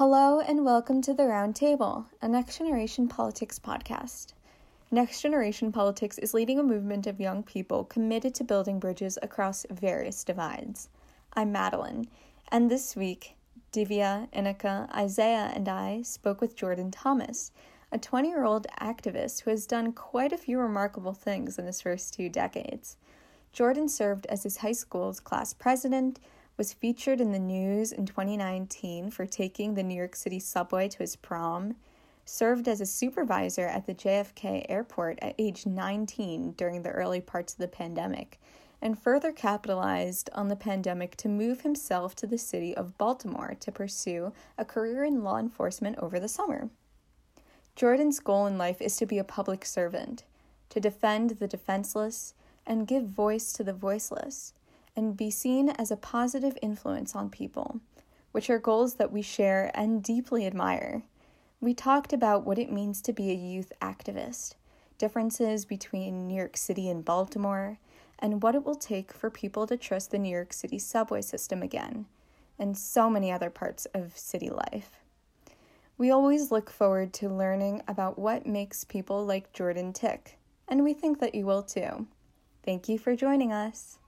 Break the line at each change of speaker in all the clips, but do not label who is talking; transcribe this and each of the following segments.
Hello, and welcome to the Round Table, a Next Generation Politics podcast. Next Generation Politics is leading a movement of young people committed to building bridges across various divides. I'm Madeline, and this week, Divya, Inica, Isaiah, and I spoke with Jordan Thomas, a 20 year old activist who has done quite a few remarkable things in his first two decades. Jordan served as his high school's class president was featured in the news in 2019 for taking the New York City subway to his prom, served as a supervisor at the JFK airport at age 19 during the early parts of the pandemic, and further capitalized on the pandemic to move himself to the city of Baltimore to pursue a career in law enforcement over the summer. Jordan's goal in life is to be a public servant, to defend the defenseless, and give voice to the voiceless and be seen as a positive influence on people, which are goals that we share and deeply admire. We talked about what it means to be a youth activist, differences between New York City and Baltimore, and what it will take for people to trust the New York City subway system again, and so many other parts of city life. We always look forward to learning about what makes people like Jordan tick, and we think that you will too. Thank you for joining us.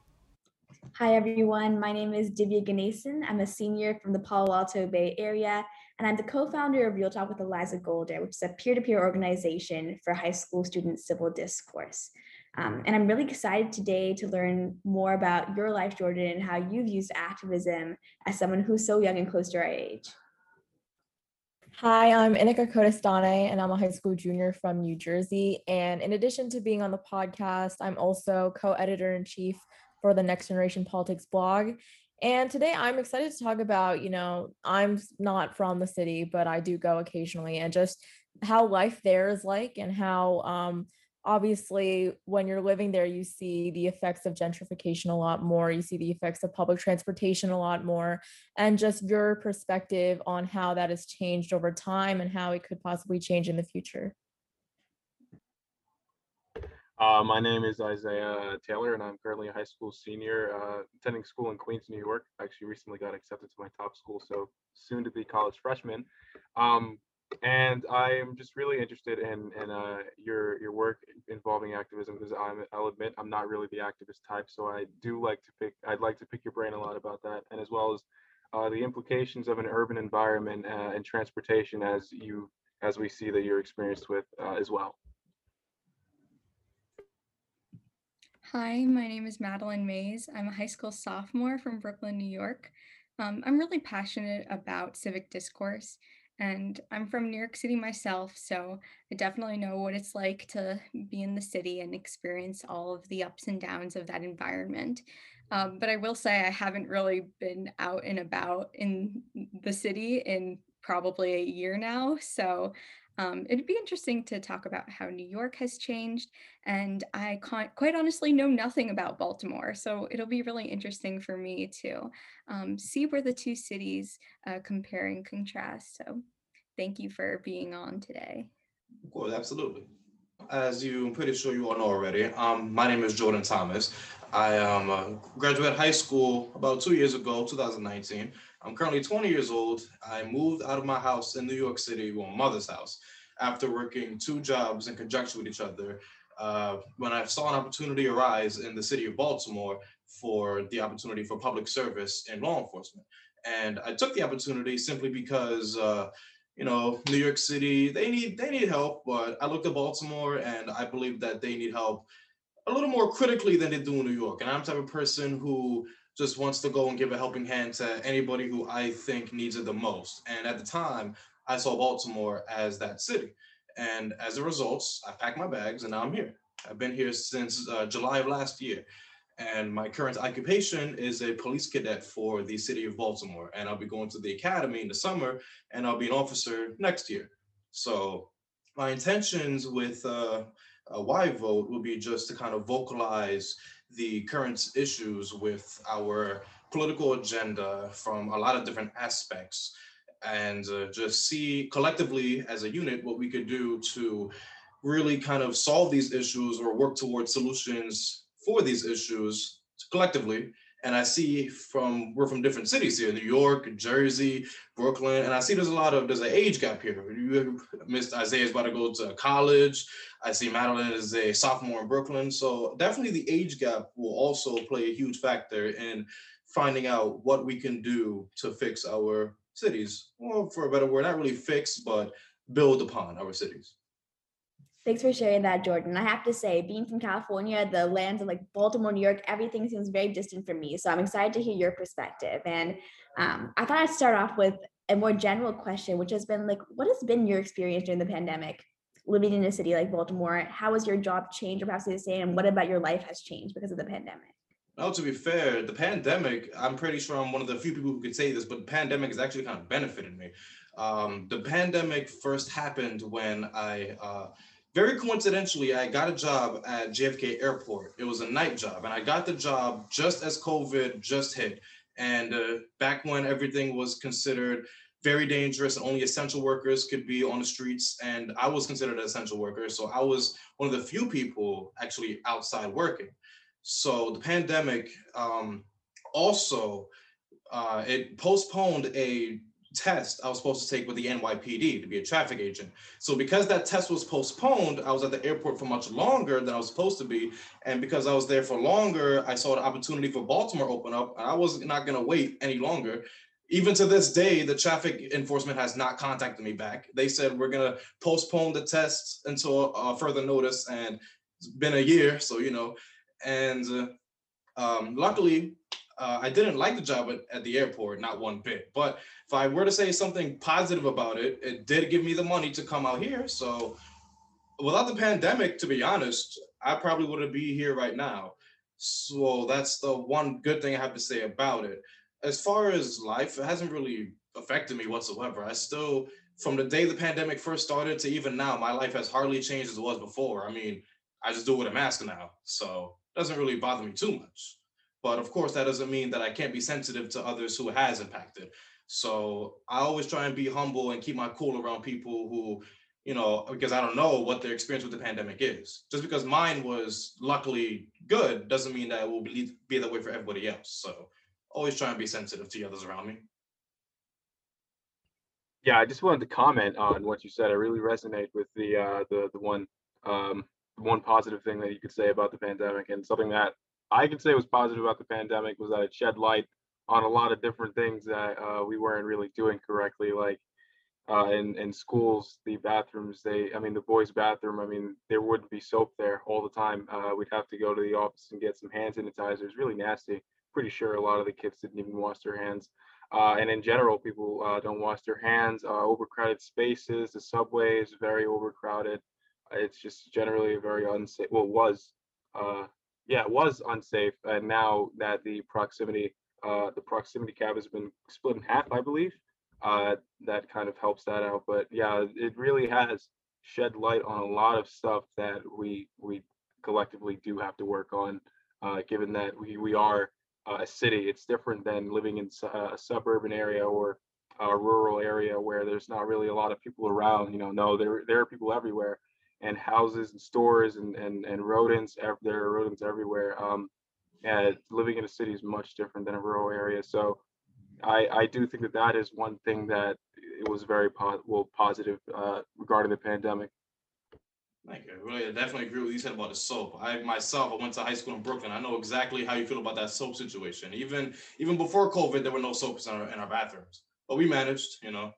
Hi, everyone. My name is Divya Ganesan. I'm a senior from the Palo Alto Bay Area, and I'm the co founder of Real Talk with Eliza Golder, which is a peer to peer organization for high school student civil discourse. Um, and I'm really excited today to learn more about your life, Jordan, and how you've used activism as someone who's so young and close to our age.
Hi, I'm Inica Kodestane, and I'm a high school junior from New Jersey. And in addition to being on the podcast, I'm also co editor in chief for the Next Generation Politics blog. And today I'm excited to talk about, you know, I'm not from the city, but I do go occasionally and just how life there is like and how um, obviously when you're living there you see the effects of gentrification a lot more you see the effects of public transportation a lot more and just your perspective on how that has changed over time and how it could possibly change in the future
uh, my name is Isaiah Taylor, and I'm currently a high school senior uh, attending school in Queens, New York. I actually recently got accepted to my top school, so soon to be college freshman. Um, and I'm just really interested in in uh, your your work involving activism because I'm I'll admit I'm not really the activist type, so I do like to pick I'd like to pick your brain a lot about that, and as well as uh, the implications of an urban environment uh, and transportation as you as we see that you're experienced with uh, as well.
Hi, my name is Madeline Mays. I'm a high school sophomore from Brooklyn, New York. Um, I'm really passionate about civic discourse, and I'm from New York City myself, so I definitely know what it's like to be in the city and experience all of the ups and downs of that environment. Um, but I will say I haven't really been out and about in the city in probably a year now. So um, it'd be interesting to talk about how New York has changed. And I quite honestly know nothing about Baltimore. So it'll be really interesting for me to um, see where the two cities uh, compare and contrast. So thank you for being on today.
Of course, absolutely. As you, I'm pretty sure you all know already, um, my name is Jordan Thomas. I um, uh, graduated high school about two years ago, 2019. I'm currently 20 years old. I moved out of my house in New York City, well, mother's house, after working two jobs in conjunction with each other. Uh, when I saw an opportunity arise in the city of Baltimore for the opportunity for public service in law enforcement. And I took the opportunity simply because, uh, you know, New York City, they need they need help, but I looked at Baltimore and I believe that they need help a little more critically than they do in New York. And I'm the type of person who just wants to go and give a helping hand to anybody who I think needs it the most. And at the time, I saw Baltimore as that city. And as a result, I packed my bags and now I'm here. I've been here since uh, July of last year. And my current occupation is a police cadet for the city of Baltimore. And I'll be going to the academy in the summer and I'll be an officer next year. So my intentions with uh, a why vote would be just to kind of vocalize the current issues with our political agenda from a lot of different aspects and uh, just see collectively as a unit what we could do to really kind of solve these issues or work towards solutions for these issues collectively and I see from we're from different cities here, New York, Jersey, Brooklyn, and I see there's a lot of there's an age gap here. You missed Isaiah's about to go to college. I see Madeline is a sophomore in Brooklyn, so definitely the age gap will also play a huge factor in finding out what we can do to fix our cities, or for a better word, not really fix, but build upon our cities.
Thanks for sharing that, Jordan. I have to say, being from California, the lands of like Baltimore, New York, everything seems very distant from me. So I'm excited to hear your perspective. And um, I thought I'd start off with a more general question, which has been like, what has been your experience during the pandemic? Living in a city like Baltimore, how has your job changed or perhaps the same? And what about your life has changed because of the pandemic?
Now, to be fair, the pandemic, I'm pretty sure I'm one of the few people who could say this, but the pandemic has actually kind of benefited me. Um, the pandemic first happened when I, uh, very coincidentally, I got a job at JFK Airport. It was a night job, and I got the job just as COVID just hit. And uh, back when everything was considered very dangerous and only essential workers could be on the streets, and I was considered an essential worker. So I was one of the few people actually outside working. So the pandemic um, also, uh, it postponed a test I was supposed to take with the NYPD to be a traffic agent. So because that test was postponed, I was at the airport for much longer than I was supposed to be. And because I was there for longer, I saw the opportunity for Baltimore open up and I was not gonna wait any longer. Even to this day, the traffic enforcement has not contacted me back. They said we're gonna postpone the test until uh, further notice and it's been a year, so you know. And uh, um, luckily, uh, I didn't like the job at, at, the airport, not one bit. But if I were to say something positive about it, it did give me the money to come out here. So without the pandemic, to be honest, I probably wouldn't be here right now. So that's the one good thing I have to say about it. As far as life, it hasn't really affected me whatsoever. I still, from the day the pandemic first started to even now, my life has hardly changed as it was before. I mean, I just do it with a mask now. So it doesn't really bother me too much. But of course, that doesn't mean that I can't be sensitive to others who has impacted. So I always try and be humble and keep my cool around people who, you know, because I don't know what their experience with the pandemic is. Just because mine was luckily good doesn't mean that it will be, be that way for everybody else. So always try and be sensitive to the others around me.
Yeah, I just wanted to comment on what you said. I really resonate with the uh, the the one um, one positive thing that you could say about the pandemic and something that I can say was positive about the pandemic was that it shed light on a lot of different things that uh, we weren't really doing correctly. Like uh, in in schools, the bathrooms, they, I mean, the boys' bathroom, I mean, there wouldn't be soap there all the time. Uh, we'd have to go to the office and get some hand sanitizer. It's really nasty. Pretty sure a lot of the kids didn't even wash their hands. Uh, and in general, people uh, don't wash their hands. Uh, overcrowded spaces, the subway is very overcrowded. It's just generally a very unsafe. Well, was yeah, it was unsafe, and now that the proximity, uh, the proximity cab has been split in half, I believe, uh, that kind of helps that out. But yeah, it really has shed light on a lot of stuff that we we collectively do have to work on, uh, given that we we are uh, a city. It's different than living in a suburban area or a rural area where there's not really a lot of people around. You know, no, there there are people everywhere and houses and stores and and, and rodents. There are rodents everywhere. Um, and living in a city is much different than a rural area. So I I do think that that is one thing that it was very po- well positive uh, regarding the pandemic.
Thank you. Really, I definitely agree with what you said about the soap. I myself, I went to high school in Brooklyn. I know exactly how you feel about that soap situation. Even even before COVID, there were no soaps in our in our bathrooms, but we managed. You know.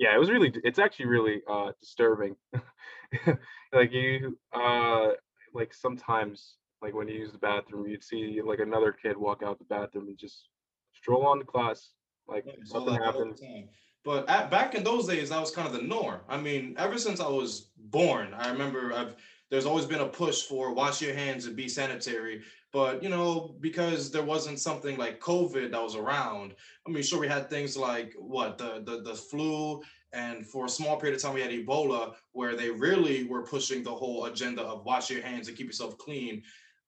Yeah, it was really. It's actually really uh, disturbing. Like you uh like sometimes like when you use the bathroom you'd see like another kid walk out the bathroom and just stroll on to class like yeah, something happened.
but at, back in those days that was kind of the norm. I mean ever since i was born i remember i've there's always been a push for wash your hands and be sanitary but you know because there wasn't something like covid that was around i mean sure we had things like what the the, the flu and for a small period of time, we had Ebola, where they really were pushing the whole agenda of wash your hands and keep yourself clean.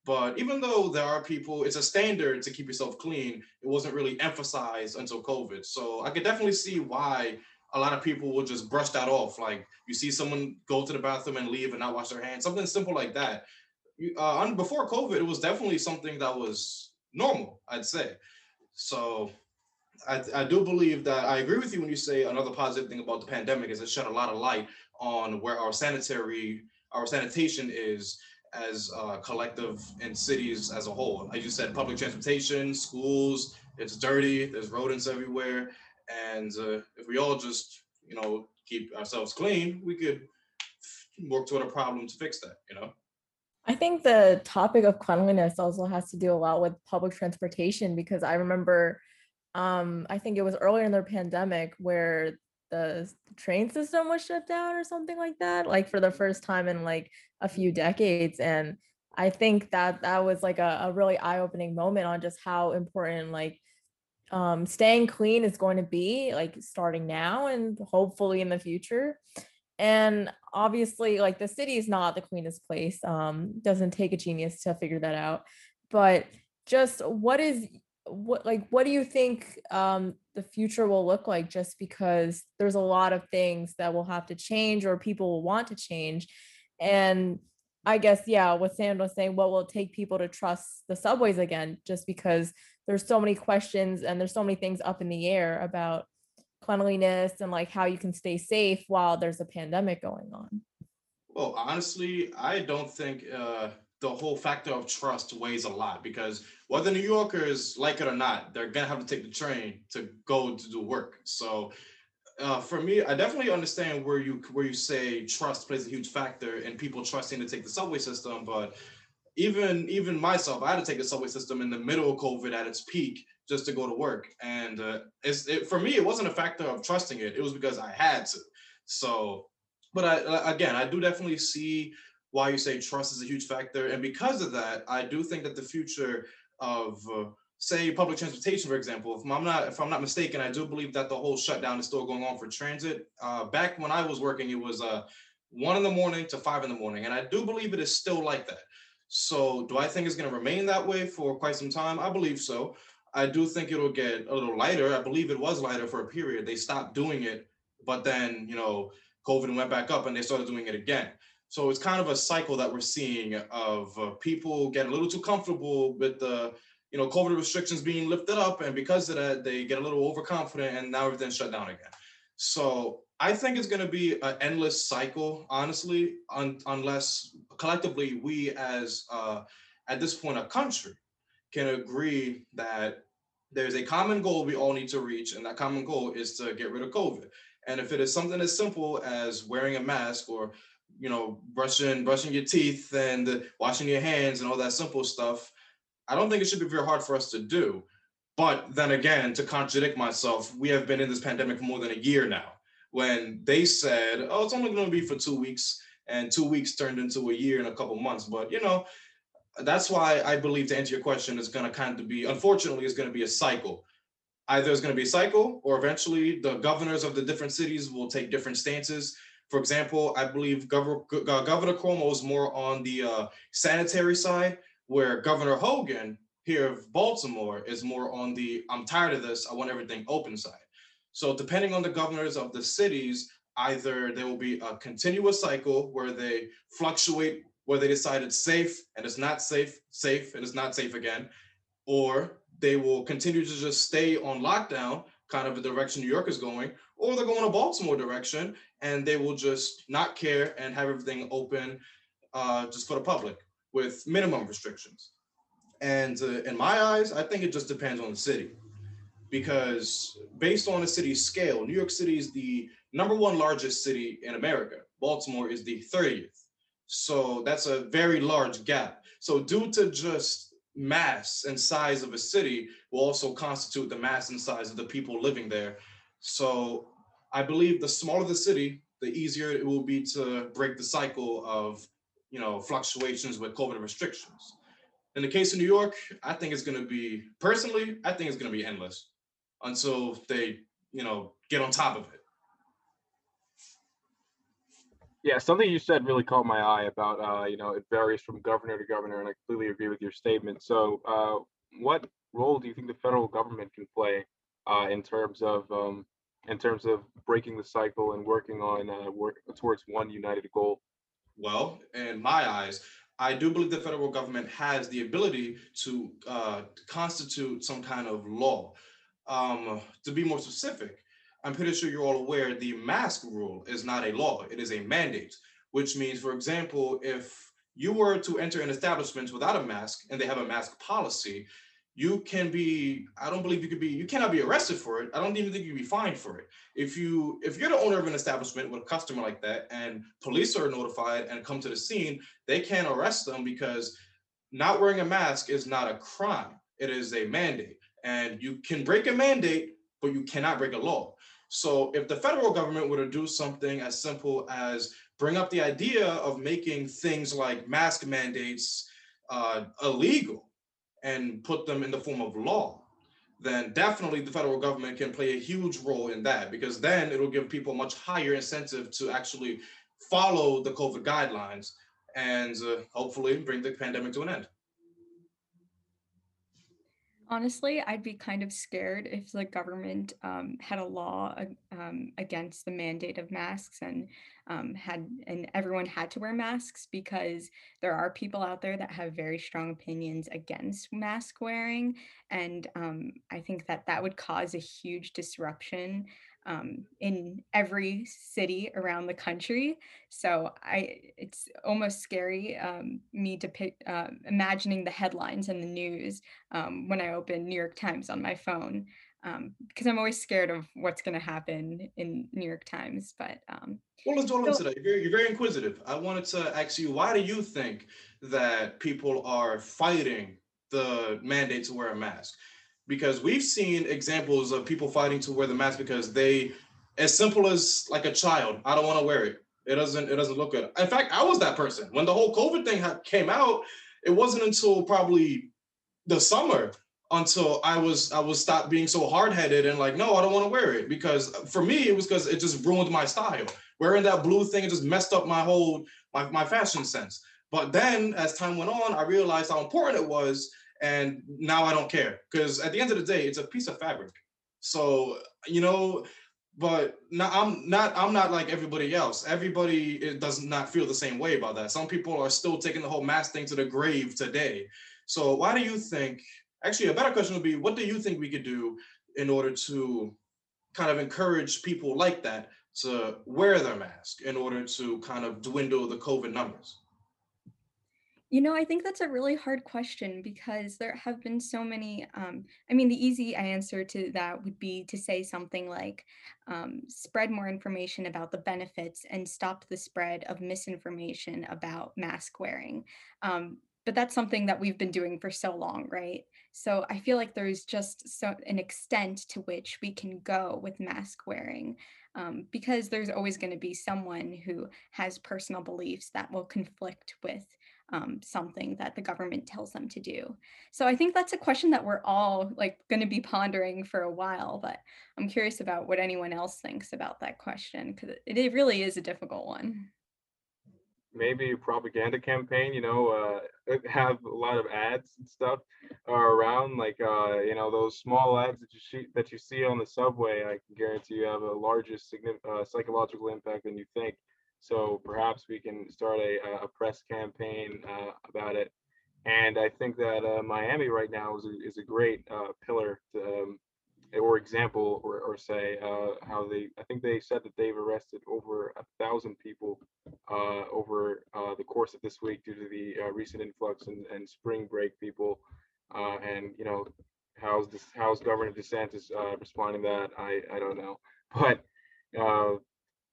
But even though there are people, it's a standard to keep yourself clean, it wasn't really emphasized until COVID. So I could definitely see why a lot of people will just brush that off. Like you see someone go to the bathroom and leave and not wash their hands, something simple like that. Uh, before COVID, it was definitely something that was normal, I'd say. So I, I do believe that I agree with you when you say another positive thing about the pandemic is it shed a lot of light on where our sanitary, our sanitation is as a collective in cities as a whole. Like you said, public transportation, schools, it's dirty, there's rodents everywhere. And uh, if we all just, you know, keep ourselves clean, we could work toward a problem to fix that, you know?
I think the topic of cleanliness also has to do a lot with public transportation because I remember, um, I think it was earlier in the pandemic where the train system was shut down or something like that, like for the first time in like a few decades. And I think that that was like a, a really eye-opening moment on just how important like um, staying clean is going to be like starting now and hopefully in the future and obviously like the city is not the cleanest place um doesn't take a genius to figure that out but just what is what like what do you think um the future will look like just because there's a lot of things that will have to change or people will want to change? And i guess yeah what sam was saying what will it take people to trust the subways again just because there's so many questions and there's so many things up in the air about cleanliness and like how you can stay safe while there's a pandemic going on?
Well, honestly, I don't think uh, the whole factor of trust weighs a lot because whether New Yorkers like it or not, they're gonna have to take the train to go to do work. So uh, for me, I definitely understand where you where you say trust plays a huge factor in people trusting to take the subway system. But even even myself, I had to take the subway system in the middle of COVID at its peak just to go to work. And uh, it's it, for me, it wasn't a factor of trusting it. It was because I had to. So, but I again, I do definitely see why you say trust is a huge factor, and because of that, I do think that the future of uh, say public transportation, for example, if I'm not if I'm not mistaken, I do believe that the whole shutdown is still going on for transit. Uh, back when I was working, it was uh, one in the morning to five in the morning, and I do believe it is still like that. So, do I think it's going to remain that way for quite some time? I believe so. I do think it'll get a little lighter. I believe it was lighter for a period. They stopped doing it, but then, you know, COVID went back up and they started doing it again. So it's kind of a cycle that we're seeing of uh, people get a little too comfortable with the, you know, COVID restrictions being lifted up. And because of that, they get a little overconfident and now everything's shut down again. So I think it's going to be an endless cycle, honestly, un- unless collectively we as, uh, at this point, a country can agree that there's a common goal we all need to reach, and that common goal is to get rid of COVID. And if it is something as simple as wearing a mask or you know brushing brushing your teeth and washing your hands and all that simple stuff, I don't think it should be very hard for us to do. But then again, to contradict myself, we have been in this pandemic for more than a year now. When they said, "Oh, it's only going to be for two weeks," and two weeks turned into a year and a couple months. But you know, that's why I believe to answer your question, is going to kind of be, unfortunately, it's going to be a cycle. Either it's going to be a cycle, or eventually the governors of the different cities will take different stances. For example, I believe Governor, Governor Cuomo is more on the uh, sanitary side, where Governor Hogan here of Baltimore is more on the I'm tired of this, I want everything open side. So depending on the governors of the cities, either there will be a continuous cycle where they fluctuate where they decide it's safe and it's not safe, safe and it's not safe again, or they will continue to just stay on lockdown, kind of the direction New York is going, or they're going a Baltimore direction and they will just not care and have everything open uh, just for the public with minimum restrictions. And uh, in my eyes, I think it just depends on the city because based on the city's scale, New York City is the number one largest city in America. Baltimore is the 30th. So that's a very large gap. So due to just mass and size of a city will also constitute the mass and size of the people living there. So I believe the smaller the city, the easier it will be to break the cycle of, you know, fluctuations with COVID restrictions. In the case of New York, I think it's going to be personally, I think it's going to be endless until they, you know, get on top of it.
Yeah, something you said really caught my eye about, uh, you know, it varies from governor to governor, and I completely agree with your statement. So, uh, what role do you think the federal government can play uh, in terms of um, in terms of breaking the cycle and working on uh, work towards one united goal?
Well, in my eyes, I do believe the federal government has the ability to uh, constitute some kind of law. Um, to be more specific, I'm pretty sure you're all aware the mask rule is not a law, it is a mandate, which means, for example, if you were to enter an establishment without a mask and they have a mask policy, you can be i don't believe you could be you cannot be arrested for it i don't even think you'd be fined for it. If you if you're the owner of an establishment with a customer like that and police are notified and come to the scene they can't arrest them because not wearing a mask is not a crime it is a mandate. And you can break a mandate but you cannot break a law so if the federal government were to do something as simple as bring up the idea of making things like mask mandates uh, illegal and put them in the form of law, then definitely the federal government can play a huge role in that because then it'll give people much higher incentive to actually follow the COVID guidelines and uh, hopefully bring the pandemic to an end.
Honestly, I'd be kind of scared if the government um, had a law um, against the mandate of masks and um, had and everyone had to wear masks because there are people out there that have very strong opinions against mask wearing, and um, I think that that would cause a huge disruption um, in every city around the country. So I, it's almost scary um, me to pick, uh, imagining the headlines and the news um, when I open New York Times on my phone because um, I'm always scared of what's going to happen in New York Times. But um,
well, let's dwell into that. You're, you're very inquisitive. I wanted to ask you, why do you think that people are fighting the mandate to wear a mask? Because we've seen examples of people fighting to wear the mask because they as simple as like a child i don't want to wear it. It doesn't it doesn't look good. In fact i was that person. When the whole covid thing came out it wasn't until probably the summer until i was i was stopped being so hard-headed and like no i don't want to wear it because for me it was because it just ruined my style. Wearing that blue thing it just messed up my whole my, my fashion sense. But then as time went on i realized how important it was and now I don't care because at the end of the day, it's a piece of fabric. So you know, but I'm not I'm not like everybody else. Everybody does not feel the same way about that. Some people are still taking the whole mask thing to the grave today. So why do you think? Actually, a better question would be, what do you think we could do in order to kind of encourage people like that to wear their mask in order to kind of dwindle the COVID numbers?
You know, I think that's a really hard question because there have been so many. Um, I mean, the easy answer to that would be to say something like um, spread more information about the benefits and stop the spread of misinformation about mask wearing. Um, but that's something that we've been doing for so long, right? So I feel like there's just so an extent to which we can go with mask wearing. Um, because there's always going to be someone who has personal beliefs that will conflict with um, something that the government tells them to do. So I think that's a question that we're all like going to be pondering for a while, but I'm curious about what anyone else thinks about that question because it, really is a difficult one.
Maybe propaganda campaign, you know, uh, have a lot of ads and stuff around, like uh, you know those small ads that you see that you see on the subway. I can guarantee you have a larger uh, psychological impact than you think. So perhaps we can start a, a press campaign uh, about it. And I think that uh, Miami right now is a, is a great uh, pillar to, um, or example, or, or say uh, how they, I think they said that they've arrested over a thousand people uh, over uh, the course of this week due to the recent influx and, and spring break people. and, you know, how's this, how's Governor DeSantis responding to that? I, I don't know. But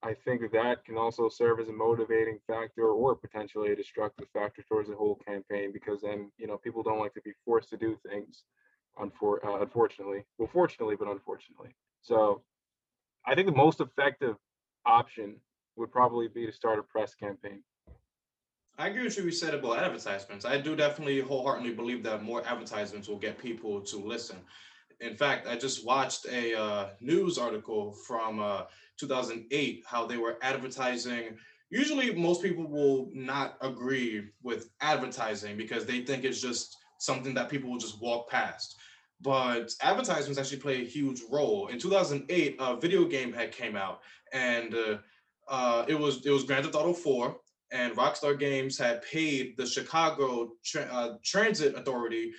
I think that that can also serve as a motivating factor or potentially a destructive factor towards the whole campaign because then you know people don't like to be forced to do things unfor- uh, unfortunately well fortunately but unfortunately so i think the most effective option would probably be to start a press campaign
I agree with what you said about advertisements. I do definitely wholeheartedly believe that more advertisements will get people to listen. In fact, I just watched a uh, news article from uh, 2008 how they were advertising. Usually most people will not agree with advertising because they think it's just something that people will just walk past. But advertisements actually play a huge role. In 2008 a video game had came out and uh, uh, it was it was grand theft auto 4 and Rockstar Games had paid the Chicago tra- uh, Transit Authority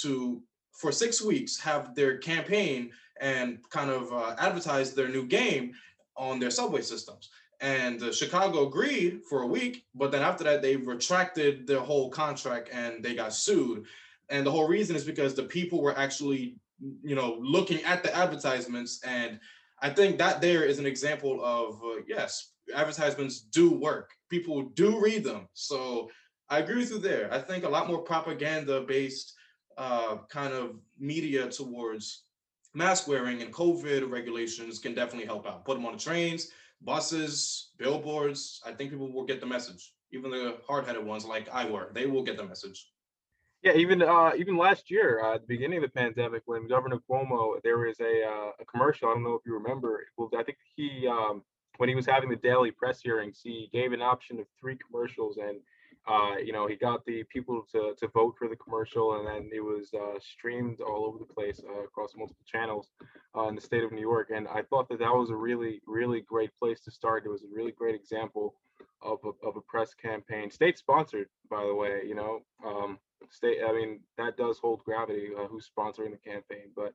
to for six weeks have their campaign and kind of uh, advertise their new game on their subway systems. And uh, Chicago agreed for a week, but then after that, they retracted their whole contract and they got sued. And the whole reason is because the people were actually, you know, looking at the advertisements. And I think that there is an example of, uh, yes, advertisements do work. People do read them. So I agree with you there. I think a lot more propaganda based uh, kind of media towards mask wearing and COVID regulations can definitely help out. Put them on the trains, buses, billboards. I think people will get the message. Even the hard-headed ones like I were, they will get the message.
Yeah, even uh, even last year, uh, at the beginning of the pandemic, when Governor Cuomo, there was a, uh, a commercial. I don't know if you remember. Well, I think he, um, when he was having the daily press hearings, he gave an option of three commercials, and uh, you know, he got the people to, to vote for the commercial, and then it was uh, streamed all over the place uh, across multiple channels uh, in the state of New York. And I thought that that was a really, really great place to start. It was a really great example of a, of a press campaign, state sponsored, by the way. You know, um, state. I mean, that does hold gravity. Uh, who's sponsoring the campaign? But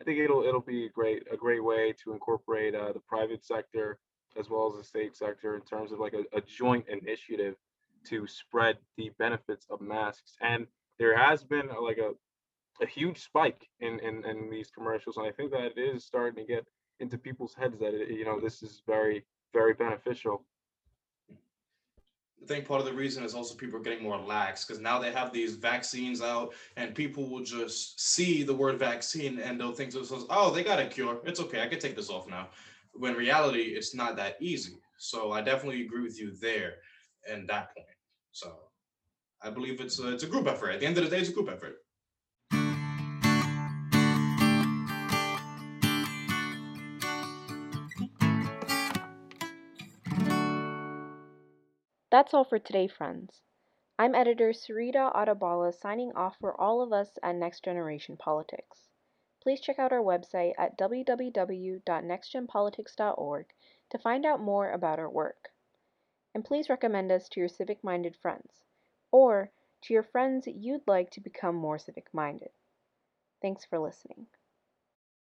I think it'll it'll be a great a great way to incorporate the private sector as well as the state sector in terms of like a, a joint initiative to spread the benefits of masks. And there has been a, like a a huge spike in, in in these commercials, and I think that it is starting to get into people's heads that it, you know this is very very beneficial.
I think part of the reason is also people are getting more lax because now they have these vaccines out and people will just see the word vaccine and they'll think to themselves, oh, they got a cure. It's okay. I can take this off now. When reality, it's not that easy. So I definitely agree with you there and that point. So I believe it's a, it's a group effort. At the end of the day, it's a group effort.
That's all for today, friends. I'm editor Sarita Adabala signing off for all of us at Next Generation Politics. Please check out our website at www.nextgenpolitics.org to find out more about our work and please recommend us to your civic minded friends, or to your friends you'd like to become more civic minded. Thanks for listening.